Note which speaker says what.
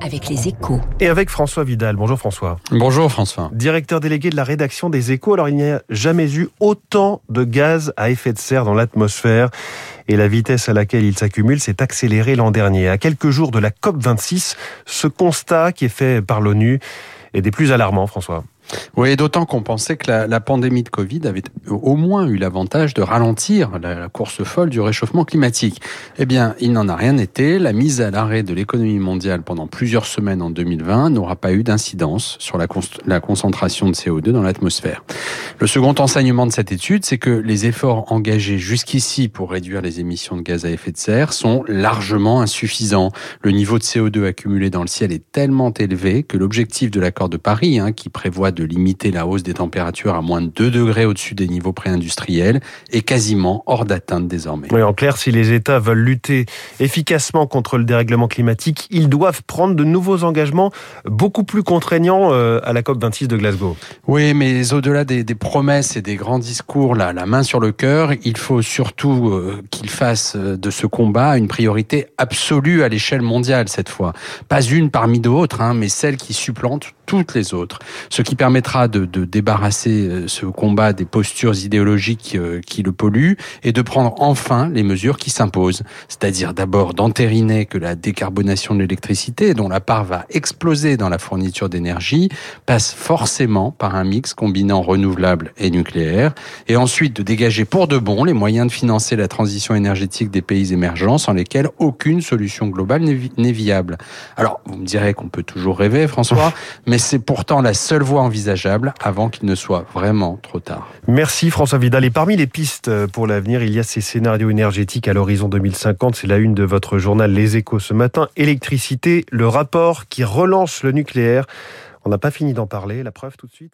Speaker 1: avec les échos.
Speaker 2: Et avec François Vidal. Bonjour François.
Speaker 3: Bonjour François.
Speaker 2: Directeur délégué de la rédaction des échos. Alors il n'y a jamais eu autant de gaz à effet de serre dans l'atmosphère et la vitesse à laquelle il s'accumule s'est accélérée l'an dernier. À quelques jours de la COP26, ce constat qui est fait par l'ONU est des plus alarmants, François.
Speaker 3: Oui, d'autant qu'on pensait que la, pandémie de Covid avait au moins eu l'avantage de ralentir la, course folle du réchauffement climatique. Eh bien, il n'en a rien été. La mise à l'arrêt de l'économie mondiale pendant plusieurs semaines en 2020 n'aura pas eu d'incidence sur la, la, concentration de CO2 dans l'atmosphère. Le second enseignement de cette étude, c'est que les efforts engagés jusqu'ici pour réduire les émissions de gaz à effet de serre sont largement insuffisants. Le niveau de CO2 accumulé dans le ciel est tellement élevé que l'objectif de l'accord de Paris, hein, qui prévoit de limiter la hausse des températures à moins de 2 degrés au-dessus des niveaux préindustriels est quasiment hors d'atteinte désormais.
Speaker 2: Oui, en clair, si les États veulent lutter efficacement contre le dérèglement climatique, ils doivent prendre de nouveaux engagements beaucoup plus contraignants euh, à la COP26 de Glasgow.
Speaker 3: Oui, mais au-delà des, des, promesses et des grands discours, là, la main sur le cœur, il faut surtout euh, qu'ils fassent de ce combat une priorité absolue à l'échelle mondiale cette fois. Pas une parmi d'autres, hein, mais celle qui supplante toutes les autres. Ce qui permettra de, de, débarrasser euh, ce combat des postures idéologiques euh, qui le polluent et de prendre enfin les mesures qui s'imposent. C'est-à-dire d'abord d'entériner que la décarbonation de l'électricité, dont la part va exploser dans la fourniture d'énergie, passe forcément par un mix combinant renouvelables et nucléaire. Et ensuite de dégager pour de bon les moyens de financer la transition énergétique des pays émergents sans lesquels aucune solution globale n'est viable. Alors, vous me direz qu'on peut toujours rêver, François, mais c'est pourtant la seule voie envisageable avant qu'il ne soit vraiment trop tard.
Speaker 2: Merci François Vidal. Et parmi les pistes pour l'avenir, il y a ces scénarios énergétiques à l'horizon 2050. C'est la une de votre journal Les Échos ce matin. Électricité, le rapport qui relance le nucléaire. On n'a pas fini d'en parler. La preuve tout de suite.